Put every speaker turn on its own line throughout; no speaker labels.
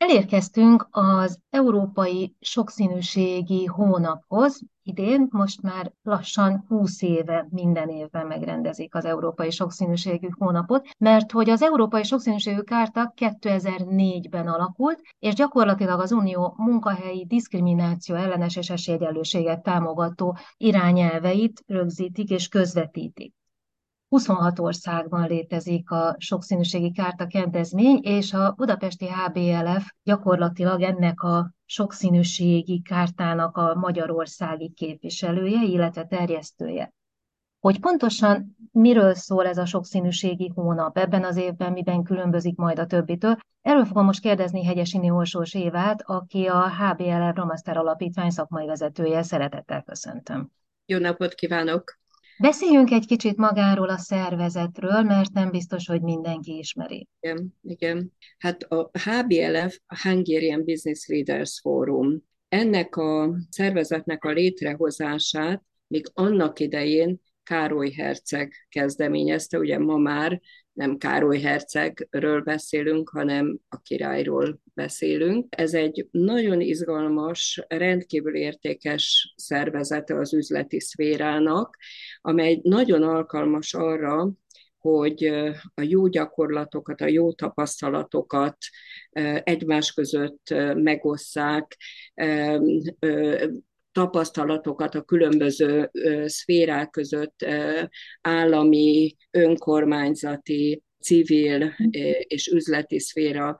Elérkeztünk az Európai Sokszínűségi Hónaphoz. Idén most már lassan 20 éve minden évben megrendezik az Európai Sokszínűségű Hónapot, mert hogy az Európai Sokszínűségű Kárta 2004-ben alakult, és gyakorlatilag az Unió munkahelyi diszkrimináció ellenes és esélyegyenlőséget támogató irányelveit rögzítik és közvetítik. 26 országban létezik a sokszínűségi kárta kedvezmény, és a budapesti HBLF gyakorlatilag ennek a sokszínűségi kártának a magyarországi képviselője, illetve terjesztője. Hogy pontosan miről szól ez a sokszínűségi hónap ebben az évben, miben különbözik majd a többitől, erről fogom most kérdezni Hegyesini Orsós Évát, aki a HBLF Ramaszter Alapítvány szakmai vezetője. Szeretettel köszöntöm.
Jó napot kívánok!
Beszéljünk egy kicsit magáról a szervezetről, mert nem biztos, hogy mindenki ismeri.
Igen, igen. Hát a HBLF, a Hungarian Business Leaders Forum. Ennek a szervezetnek a létrehozását még annak idején Károly Herceg kezdeményezte, ugye ma már nem Károly hercegről beszélünk, hanem a királyról beszélünk. Ez egy nagyon izgalmas, rendkívül értékes szervezete az üzleti szférának, amely nagyon alkalmas arra, hogy a jó gyakorlatokat, a jó tapasztalatokat egymás között megosszák, tapasztalatokat a különböző szférák között állami, önkormányzati, civil és üzleti szféra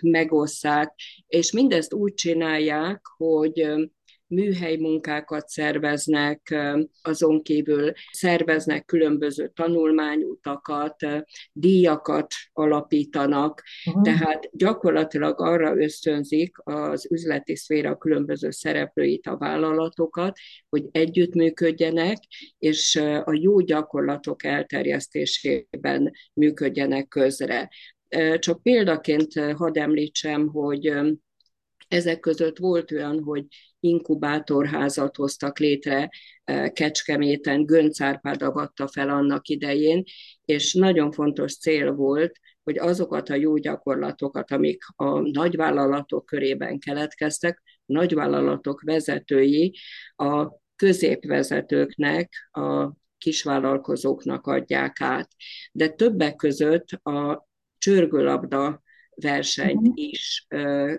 megosszák, és mindezt úgy csinálják, hogy műhely munkákat szerveznek, azon kívül szerveznek különböző tanulmányutakat, díjakat alapítanak, uh-huh. tehát gyakorlatilag arra ösztönzik az üzleti szféra különböző szereplőit, a vállalatokat, hogy együttműködjenek, és a jó gyakorlatok elterjesztésében működjenek közre. Csak példaként hadd említsem, hogy ezek között volt olyan, hogy inkubátorházat hoztak létre eh, Kecskeméten, Gönc Árpád avatta fel annak idején, és nagyon fontos cél volt, hogy azokat a jó gyakorlatokat, amik a nagyvállalatok körében keletkeztek, nagyvállalatok vezetői a középvezetőknek, a kisvállalkozóknak adják át. De többek között a csörgőlabda versenyt uh-huh. is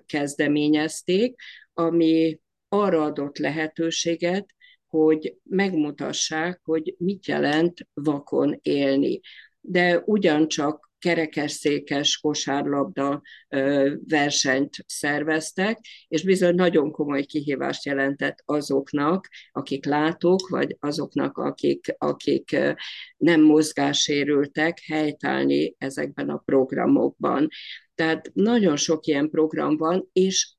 kezdeményezték, ami arra adott lehetőséget, hogy megmutassák, hogy mit jelent vakon élni. De ugyancsak kerekesszékes kosárlabda versenyt szerveztek, és bizony nagyon komoly kihívást jelentett azoknak, akik látók, vagy azoknak, akik, akik nem mozgássérültek, helytállni ezekben a programokban. Tehát nagyon sok ilyen program van, és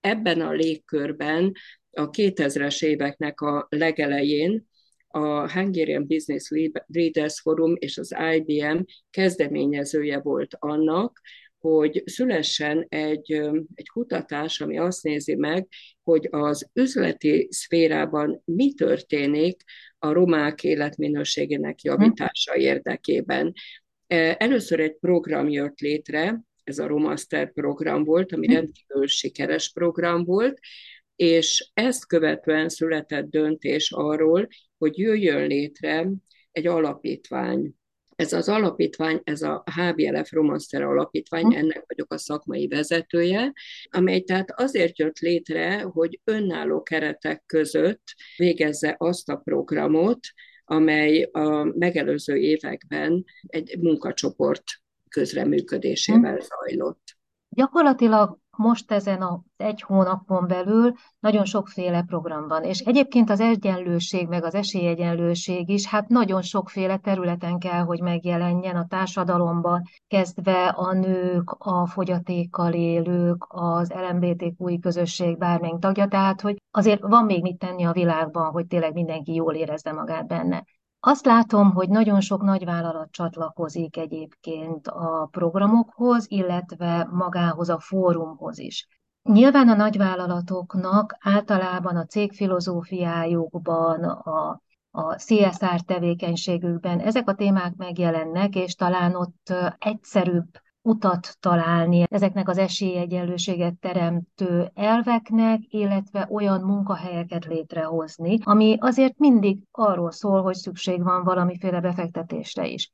ebben a légkörben a 2000-es éveknek a legelején a Hungarian Business Leaders Forum és az IBM kezdeményezője volt annak, hogy szülessen egy, egy kutatás, ami azt nézi meg, hogy az üzleti szférában mi történik a romák életminőségének javítása érdekében. Először egy program jött létre, ez a Romaster program volt, ami hm. rendkívül sikeres program volt, és ezt követően született döntés arról, hogy jöjjön létre egy alapítvány. Ez az alapítvány, ez a HBLF Romaster alapítvány, ennek vagyok a szakmai vezetője, amely tehát azért jött létre, hogy önálló keretek között végezze azt a programot, amely a megelőző években egy munkacsoport közreműködésével zajlott.
Gyakorlatilag most ezen az egy hónapon belül nagyon sokféle program van, és egyébként az egyenlőség, meg az esélyegyenlőség is, hát nagyon sokféle területen kell, hogy megjelenjen a társadalomban, kezdve a nők, a fogyatékkal élők, az LMBTQI közösség bármelyik tagja, tehát hogy azért van még mit tenni a világban, hogy tényleg mindenki jól érezze magát benne. Azt látom, hogy nagyon sok nagyvállalat csatlakozik egyébként a programokhoz, illetve magához a fórumhoz is. Nyilván a nagyvállalatoknak általában a cég filozófiájukban, a, a CSR tevékenységükben ezek a témák megjelennek, és talán ott egyszerűbb utat találni ezeknek az esélyegyenlőséget teremtő elveknek, illetve olyan munkahelyeket létrehozni, ami azért mindig arról szól, hogy szükség van valamiféle befektetésre is.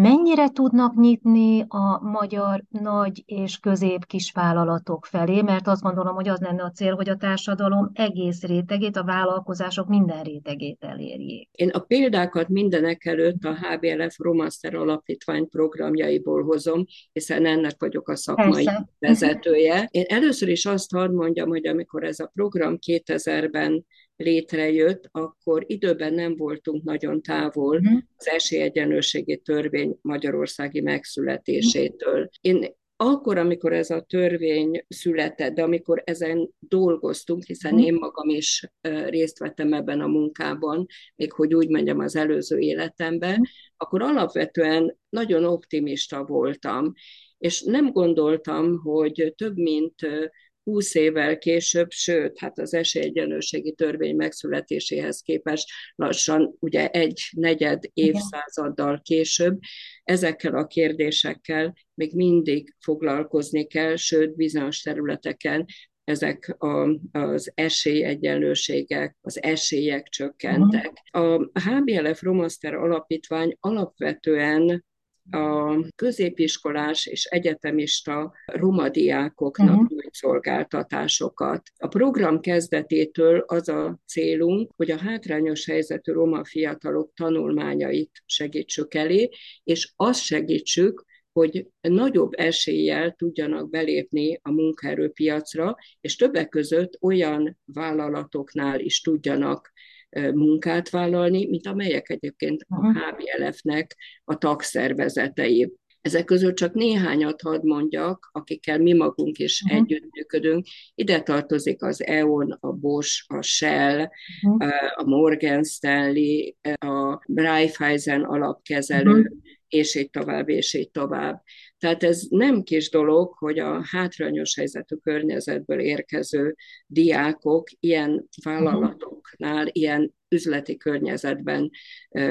Mennyire tudnak nyitni a magyar nagy és közép kisvállalatok felé, mert azt gondolom, hogy az lenne a cél, hogy a társadalom egész rétegét, a vállalkozások minden rétegét elérjék.
Én a példákat mindenek előtt a HBLF Romaster Alapítvány programjaiból hozom, hiszen ennek vagyok a szakmai Persze. vezetője. Én először is azt hadd mondjam, hogy amikor ez a program 2000-ben létrejött, akkor időben nem voltunk nagyon távol uh-huh. az esélyegyenlőségi törvény magyarországi megszületésétől. Én akkor, amikor ez a törvény született, de amikor ezen dolgoztunk, hiszen uh-huh. én magam is részt vettem ebben a munkában, még hogy úgy mondjam az előző életemben, akkor alapvetően nagyon optimista voltam, és nem gondoltam, hogy több mint 20 évvel később, sőt, hát az esélyegyenlőségi törvény megszületéséhez képest lassan ugye egy negyed évszázaddal később ezekkel a kérdésekkel még mindig foglalkozni kell, sőt, bizonyos területeken ezek a, az esélyegyenlőségek, az esélyek csökkentek. A HBLF Romaster Alapítvány alapvetően a középiskolás és egyetemista roma diákoknak uh-huh. Szolgáltatásokat. A program kezdetétől az a célunk, hogy a hátrányos helyzetű roma fiatalok tanulmányait segítsük elé, és azt segítsük, hogy nagyobb eséllyel tudjanak belépni a munkaerőpiacra, és többek között olyan vállalatoknál is tudjanak munkát vállalni, mint amelyek egyébként a HBLF-nek a tagszervezetei. Ezek közül csak néhányat hadd mondjak, akikkel mi magunk is uh-huh. együttműködünk. Ide tartozik az EON, a Bosch, a Shell, uh-huh. a Morgan Stanley, a Raiffeisen alapkezelő, uh-huh. és így tovább, és így tovább. Tehát ez nem kis dolog, hogy a hátrányos helyzetű környezetből érkező diákok ilyen vállalatoknál, ilyen üzleti környezetben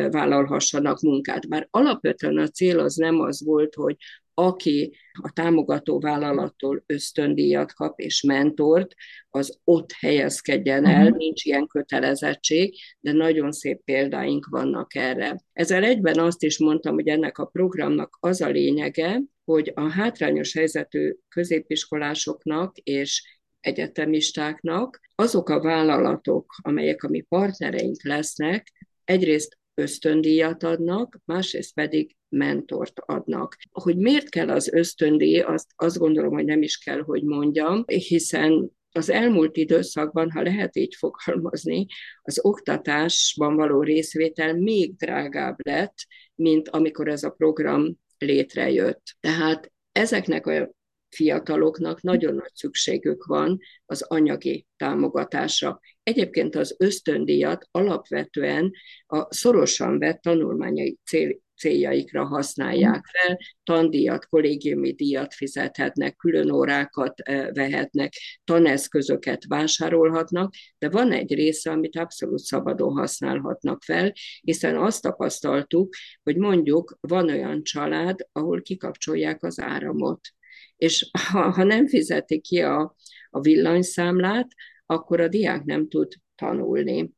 vállalhassanak munkát. Bár alapvetően a cél az nem az volt, hogy aki a támogató vállalattól ösztöndíjat kap és mentort, az ott helyezkedjen el, uh-huh. nincs ilyen kötelezettség, de nagyon szép példáink vannak erre. Ezzel egyben azt is mondtam, hogy ennek a programnak az a lényege, hogy a hátrányos helyzetű középiskolásoknak és egyetemistáknak azok a vállalatok, amelyek a mi partnereink lesznek, egyrészt ösztöndíjat adnak, másrészt pedig mentort adnak. Hogy miért kell az ösztöndíj, azt, azt gondolom, hogy nem is kell, hogy mondjam, hiszen az elmúlt időszakban, ha lehet így fogalmazni, az oktatásban való részvétel még drágább lett, mint amikor ez a program létrejött. Tehát ezeknek a fiataloknak nagyon nagy szükségük van az anyagi támogatásra. Egyébként az ösztöndíjat alapvetően a szorosan vett tanulmányai cél, céljaikra használják fel, tandíjat, kollégiumi díjat fizethetnek, külön órákat vehetnek, taneszközöket vásárolhatnak, de van egy része, amit abszolút szabadon használhatnak fel, hiszen azt tapasztaltuk, hogy mondjuk van olyan család, ahol kikapcsolják az áramot, és ha, ha nem fizeti ki a, a villanyszámlát, akkor a diák nem tud tanulni.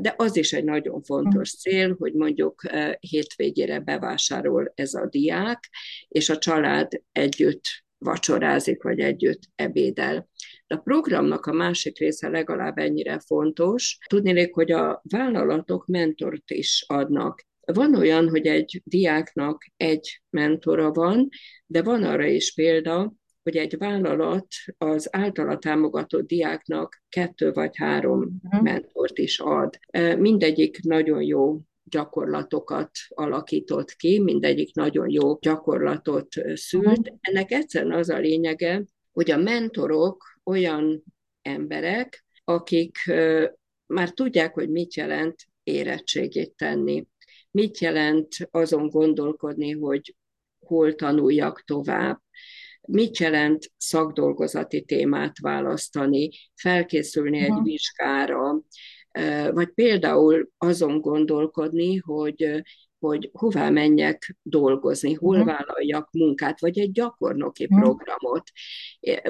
De az is egy nagyon fontos cél, hogy mondjuk hétvégére bevásárol ez a diák, és a család együtt vacsorázik, vagy együtt ebédel. De a programnak a másik része legalább ennyire fontos. Tudnék, hogy a vállalatok mentort is adnak. Van olyan, hogy egy diáknak egy mentora van, de van arra is példa, hogy egy vállalat az általa támogatott diáknak kettő vagy három uh-huh. mentort is ad. Mindegyik nagyon jó gyakorlatokat alakított ki, mindegyik nagyon jó gyakorlatot szült. Uh-huh. Ennek egyszerűen az a lényege, hogy a mentorok olyan emberek, akik már tudják, hogy mit jelent érettségét tenni. Mit jelent azon gondolkodni, hogy hol tanuljak tovább, mit jelent szakdolgozati témát választani, felkészülni egy vizsgára, vagy például azon gondolkodni, hogy hogy hová menjek dolgozni, hol vállaljak munkát, vagy egy gyakornoki programot,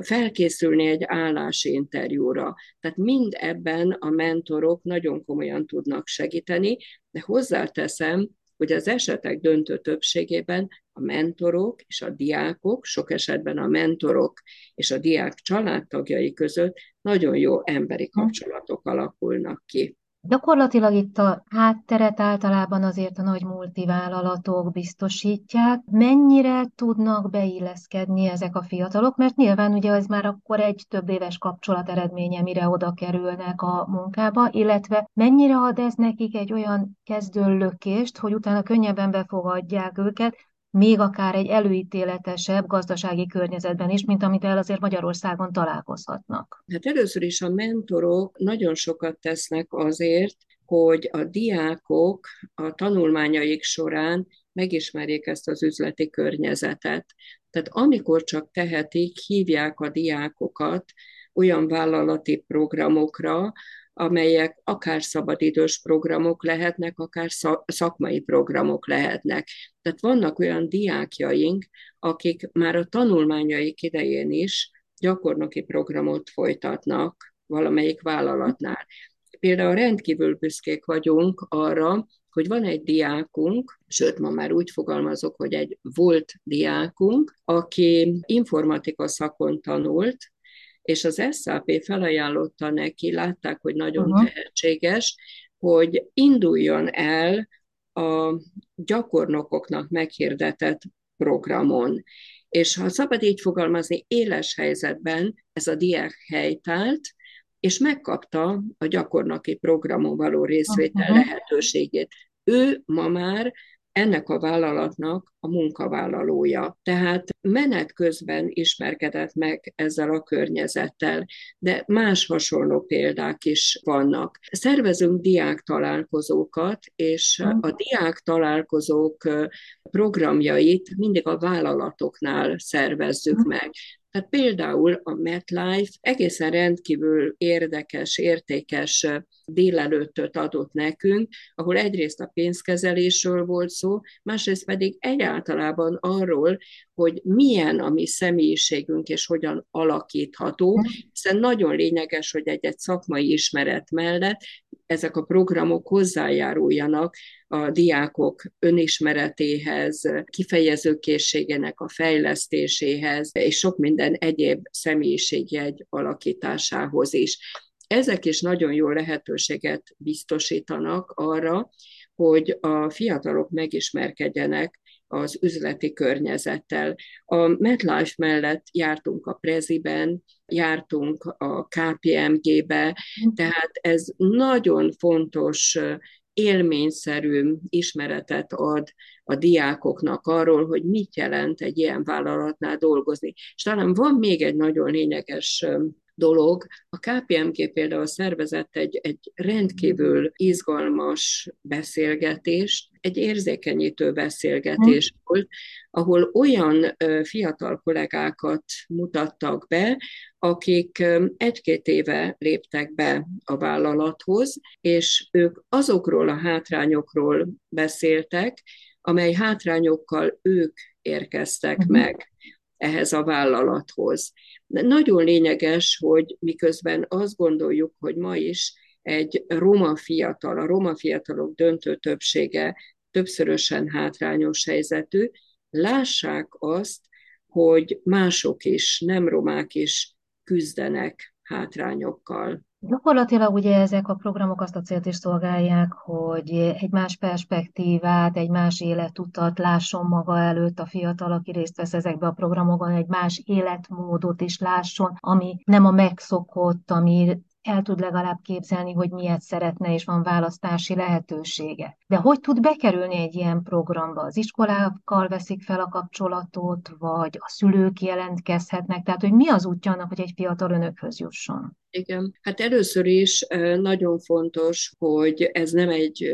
felkészülni egy állásinterjúra. Tehát mind ebben a mentorok nagyon komolyan tudnak segíteni, de hozzáteszem, hogy az esetek döntő többségében a mentorok és a diákok, sok esetben a mentorok és a diák családtagjai között nagyon jó emberi kapcsolatok alakulnak ki.
Gyakorlatilag itt a hátteret általában azért a nagy multivállalatok biztosítják. Mennyire tudnak beilleszkedni ezek a fiatalok? Mert nyilván ugye ez már akkor egy több éves kapcsolat eredménye, mire oda kerülnek a munkába, illetve mennyire ad ez nekik egy olyan kezdőlökést, hogy utána könnyebben befogadják őket, még akár egy előítéletesebb gazdasági környezetben is, mint amit el azért Magyarországon találkozhatnak?
Hát először is a mentorok nagyon sokat tesznek azért, hogy a diákok a tanulmányaik során megismerjék ezt az üzleti környezetet. Tehát amikor csak tehetik, hívják a diákokat olyan vállalati programokra, amelyek akár szabadidős programok lehetnek, akár szakmai programok lehetnek. Tehát vannak olyan diákjaink, akik már a tanulmányaik idején is gyakornoki programot folytatnak valamelyik vállalatnál. Például rendkívül büszkék vagyunk arra, hogy van egy diákunk, sőt, ma már úgy fogalmazok, hogy egy volt diákunk, aki informatika szakon tanult, és az SAP felajánlotta neki, látták, hogy nagyon uh-huh. tehetséges, hogy induljon el a gyakornokoknak meghirdetett programon. És ha szabad így fogalmazni, éles helyzetben ez a diák helytált, és megkapta a gyakornoki programon való részvétel uh-huh. lehetőségét. Ő ma már ennek a vállalatnak a munkavállalója. Tehát menet közben ismerkedett meg ezzel a környezettel, de más hasonló példák is vannak. Szervezünk diák találkozókat, és a diák találkozók programjait mindig a vállalatoknál szervezzük meg. Tehát például a MetLife egészen rendkívül érdekes, értékes délelőttöt adott nekünk, ahol egyrészt a pénzkezelésről volt szó, másrészt pedig egyáltalában arról, hogy milyen a mi személyiségünk és hogyan alakítható, hiszen nagyon lényeges, hogy egy-egy szakmai ismeret mellett ezek a programok hozzájáruljanak a diákok önismeretéhez, kifejezőkészségének a fejlesztéséhez, és sok minden egyéb személyiségjegy alakításához is. Ezek is nagyon jó lehetőséget biztosítanak arra, hogy a fiatalok megismerkedjenek az üzleti környezettel. A MetLife mellett jártunk a Preziben, jártunk a KPMG-be, tehát ez nagyon fontos élményszerű ismeretet ad a diákoknak arról, hogy mit jelent egy ilyen vállalatnál dolgozni. És talán van még egy nagyon lényeges dolog. A KPMG például szervezett egy, egy rendkívül izgalmas beszélgetést, egy érzékenyítő beszélgetés mm. volt, ahol olyan fiatal kollégákat mutattak be, akik egy-két éve léptek be a vállalathoz, és ők azokról a hátrányokról beszéltek, amely hátrányokkal ők érkeztek uh-huh. meg ehhez a vállalathoz. Nagyon lényeges, hogy miközben azt gondoljuk, hogy ma is egy roma fiatal, a roma fiatalok döntő többsége többszörösen hátrányos helyzetű, lássák azt, hogy mások is, nem romák is küzdenek hátrányokkal.
Gyakorlatilag ugye ezek a programok azt a célt is szolgálják, hogy egy más perspektívát, egy más életutat lásson maga előtt a fiatal, aki részt vesz ezekbe a programokban, egy más életmódot is lásson, ami nem a megszokott, ami el tud legalább képzelni, hogy miért szeretne, és van választási lehetősége. De hogy tud bekerülni egy ilyen programba? Az iskolákkal veszik fel a kapcsolatot, vagy a szülők jelentkezhetnek? Tehát, hogy mi az útja annak, hogy egy fiatal önökhöz jusson?
Igen, hát először is nagyon fontos, hogy ez nem egy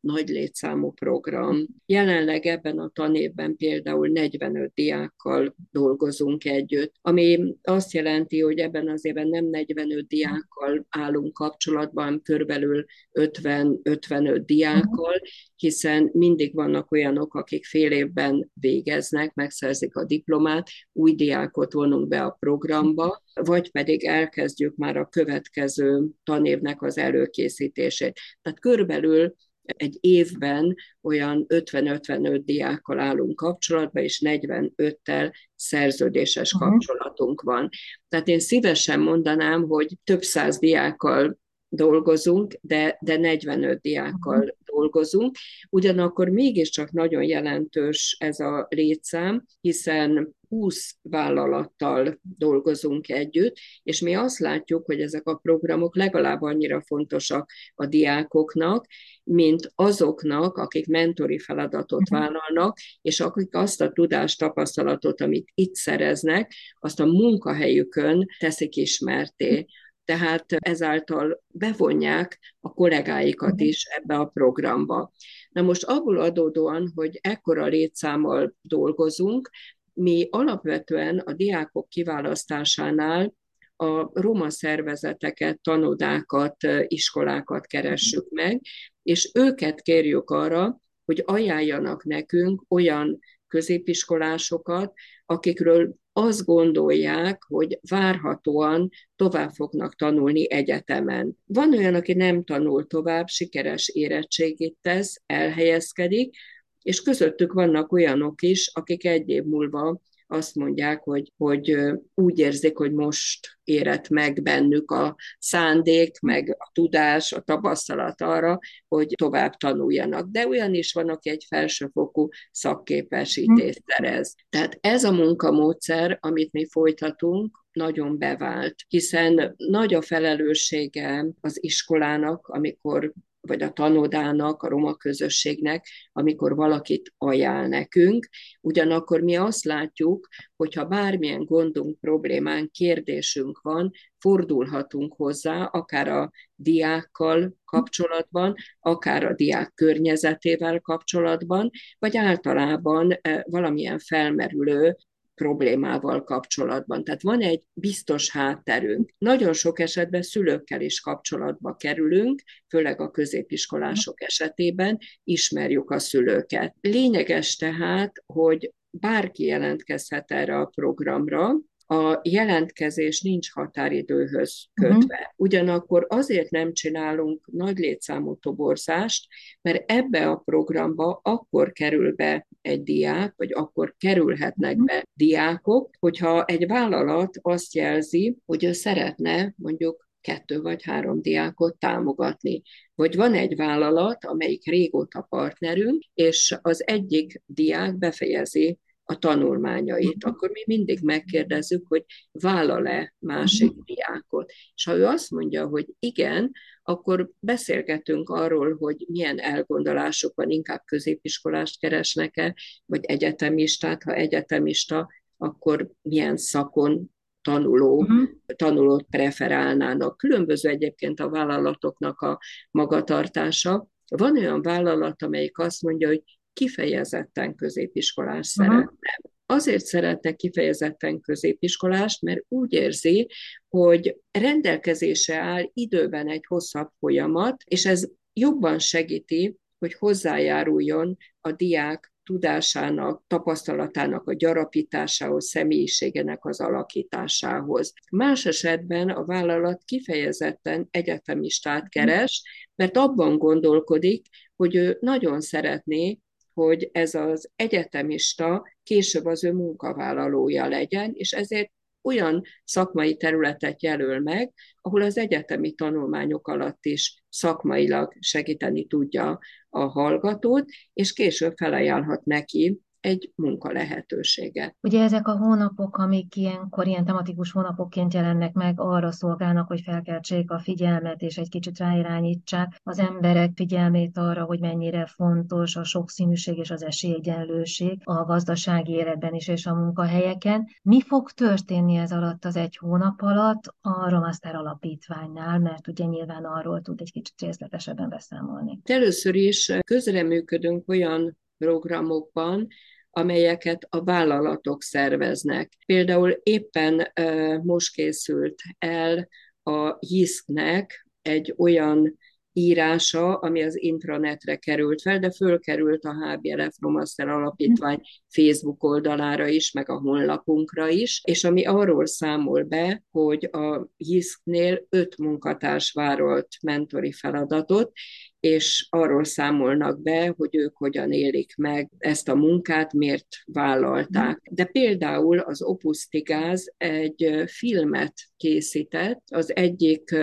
nagy létszámú program. Jelenleg ebben a tanévben például 45 diákkal dolgozunk együtt, ami azt jelenti, hogy ebben az évben nem 45 diákkal állunk kapcsolatban, körülbelül 50-55 diákkal, hiszen mindig vannak olyanok, akik fél évben végeznek, megszerzik a diplomát, új diákot vonunk be a programba, vagy pedig elkezdjük már a következő tanévnek az előkészítését. Tehát körülbelül egy évben olyan 50-55 diákkal állunk kapcsolatba, és 45-tel szerződéses uh-huh. kapcsolatunk van. Tehát én szívesen mondanám, hogy több száz diákkal dolgozunk, de, de 45 diákkal uh-huh. dolgozunk. Ugyanakkor mégiscsak nagyon jelentős ez a létszám, hiszen 20 vállalattal dolgozunk együtt, és mi azt látjuk, hogy ezek a programok legalább annyira fontosak a diákoknak, mint azoknak, akik mentori feladatot mhm. vállalnak, és akik azt a tudást, tapasztalatot, amit itt szereznek, azt a munkahelyükön teszik ismerté tehát ezáltal bevonják a kollégáikat mhm. is ebbe a programba. Na most abból adódóan, hogy ekkora létszámmal dolgozunk, mi alapvetően a diákok kiválasztásánál a roma szervezeteket, tanodákat, iskolákat keressük meg, és őket kérjük arra, hogy ajánljanak nekünk olyan középiskolásokat, akikről azt gondolják, hogy várhatóan tovább fognak tanulni egyetemen. Van olyan, aki nem tanul tovább, sikeres érettségét tesz, elhelyezkedik, és közöttük vannak olyanok is, akik egy év múlva azt mondják, hogy, hogy úgy érzik, hogy most érett meg bennük a szándék, meg a tudás, a tapasztalat arra, hogy tovább tanuljanak. De olyan is van, aki egy felsőfokú szakképesítést szerez. Tehát ez a munkamódszer, amit mi folytatunk, nagyon bevált, hiszen nagy a felelőssége az iskolának, amikor vagy a tanodának, a roma közösségnek, amikor valakit ajánl nekünk. Ugyanakkor mi azt látjuk, hogyha bármilyen gondunk, problémánk, kérdésünk van, fordulhatunk hozzá, akár a diákkal kapcsolatban, akár a diák környezetével kapcsolatban, vagy általában eh, valamilyen felmerülő problémával kapcsolatban. Tehát van egy biztos hátterünk. Nagyon sok esetben szülőkkel is kapcsolatba kerülünk, főleg a középiskolások esetében ismerjük a szülőket. Lényeges tehát, hogy bárki jelentkezhet erre a programra, a jelentkezés nincs határidőhöz kötve. Uh-huh. Ugyanakkor azért nem csinálunk nagy létszámú toborzást, mert ebbe a programba akkor kerül be egy diák, vagy akkor kerülhetnek uh-huh. be diákok, hogyha egy vállalat azt jelzi, hogy ő szeretne mondjuk kettő vagy három diákot támogatni. Vagy van egy vállalat, amelyik régóta partnerünk, és az egyik diák befejezi a tanulmányait, mhm. akkor mi mindig megkérdezzük, hogy vállal-e másik mhm. diákot. És ha ő azt mondja, hogy igen, akkor beszélgetünk arról, hogy milyen elgondolások van, inkább középiskolást keresnek-e, vagy egyetemistát, ha egyetemista, akkor milyen szakon tanuló, uh-huh. tanulót preferálnának. Különböző egyébként a vállalatoknak a magatartása. Van olyan vállalat, amelyik azt mondja, hogy kifejezetten középiskolás szeretne. Azért szeretne kifejezetten középiskolást, mert úgy érzi, hogy rendelkezése áll időben egy hosszabb folyamat, és ez jobban segíti, hogy hozzájáruljon a diák tudásának, tapasztalatának a gyarapításához, személyiségenek az alakításához. Más esetben a vállalat kifejezetten egyetemistát keres, mert abban gondolkodik, hogy ő nagyon szeretné, hogy ez az egyetemista később az ő munkavállalója legyen, és ezért olyan szakmai területet jelöl meg, ahol az egyetemi tanulmányok alatt is szakmailag segíteni tudja a hallgatót, és később felajánlhat neki egy munka lehetősége.
Ugye ezek a hónapok, amik ilyenkor ilyen tematikus hónapokként jelennek meg, arra szolgálnak, hogy felkeltsék a figyelmet, és egy kicsit ráirányítsák az emberek figyelmét arra, hogy mennyire fontos a sokszínűség és az esélyegyenlőség a gazdasági életben is és a munkahelyeken. Mi fog történni ez alatt az egy hónap alatt a Romasztár Alapítványnál, mert ugye nyilván arról tud egy kicsit részletesebben beszámolni.
Először is közreműködünk olyan programokban, amelyeket a vállalatok szerveznek. Például éppen most készült el a JISZ-nek egy olyan írása, ami az intranetre került fel, de fölkerült a HBLF Romaster Alapítvány Facebook oldalára is, meg a honlapunkra is, és ami arról számol be, hogy a JISK-nél öt munkatárs várolt mentori feladatot, és arról számolnak be, hogy ők hogyan élik meg ezt a munkát, miért vállalták. De például az Opusztigáz egy filmet készített az egyik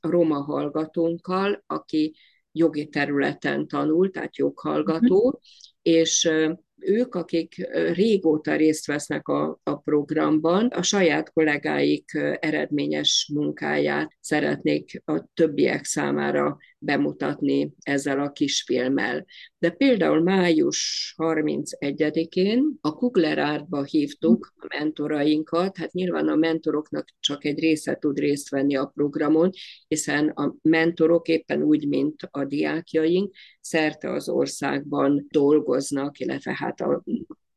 roma hallgatónkkal, aki jogi területen tanul, tehát joghallgató, uh-huh. és ők, akik régóta részt vesznek a, a programban, a saját kollégáik eredményes munkáját szeretnék a többiek számára bemutatni ezzel a kisfilmmel. De például május 31-én a Kugler Artba hívtuk a mentorainkat, hát nyilván a mentoroknak csak egy része tud részt venni a programon, hiszen a mentorok éppen úgy, mint a diákjaink, szerte az országban dolgoznak, illetve hát a,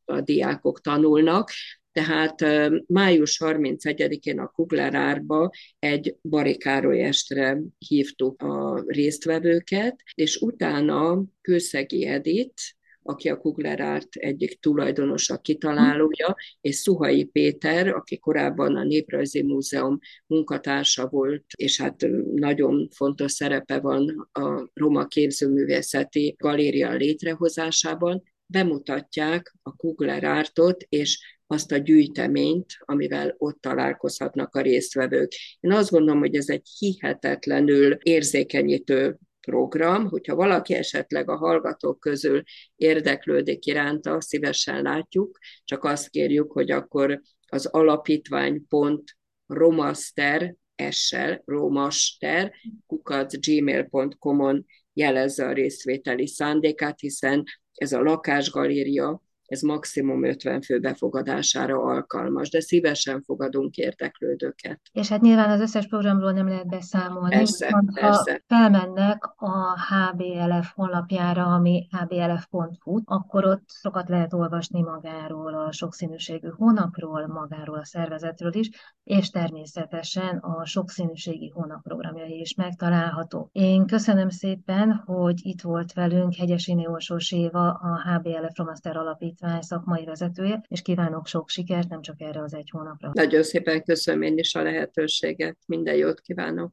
a diákok tanulnak, tehát május 31-én a Kuglerárba egy Barikároly estre hívtuk a résztvevőket, és utána Kőszegi Edit, aki a Kuglerárt egyik tulajdonosa, kitalálója, és Szuhai Péter, aki korábban a Néprajzi Múzeum munkatársa volt, és hát nagyon fontos szerepe van a Roma Képzőművészeti Galéria létrehozásában, bemutatják a Kuglerártot, és azt a gyűjteményt, amivel ott találkozhatnak a résztvevők. Én azt gondolom, hogy ez egy hihetetlenül érzékenyítő program, hogyha valaki esetleg a hallgatók közül érdeklődik iránta, szívesen látjuk, csak azt kérjük, hogy akkor az alapítvány pont romaster, essel, romaster, kukac gmail.com-on jelezze a részvételi szándékát, hiszen ez a lakásgaléria ez maximum 50 fő befogadására alkalmas, de szívesen fogadunk érdeklődőket.
És hát nyilván az összes programról nem lehet beszámolni,
persze, viszont persze.
ha felmennek a HBLF honlapjára, ami hblf.hu, akkor ott sokat lehet olvasni magáról, a sokszínűségű hónapról, magáról a szervezetről is, és természetesen a sokszínűségi hónap programjai is megtalálható. Én köszönöm szépen, hogy itt volt velünk Hegyesi Neósós Éva, a HBLF Romaster Alapítvány Alapítvány szakmai vezetője, és kívánok sok sikert, nem csak erre az egy hónapra.
Nagyon szépen köszönöm én is a lehetőséget, minden jót kívánok!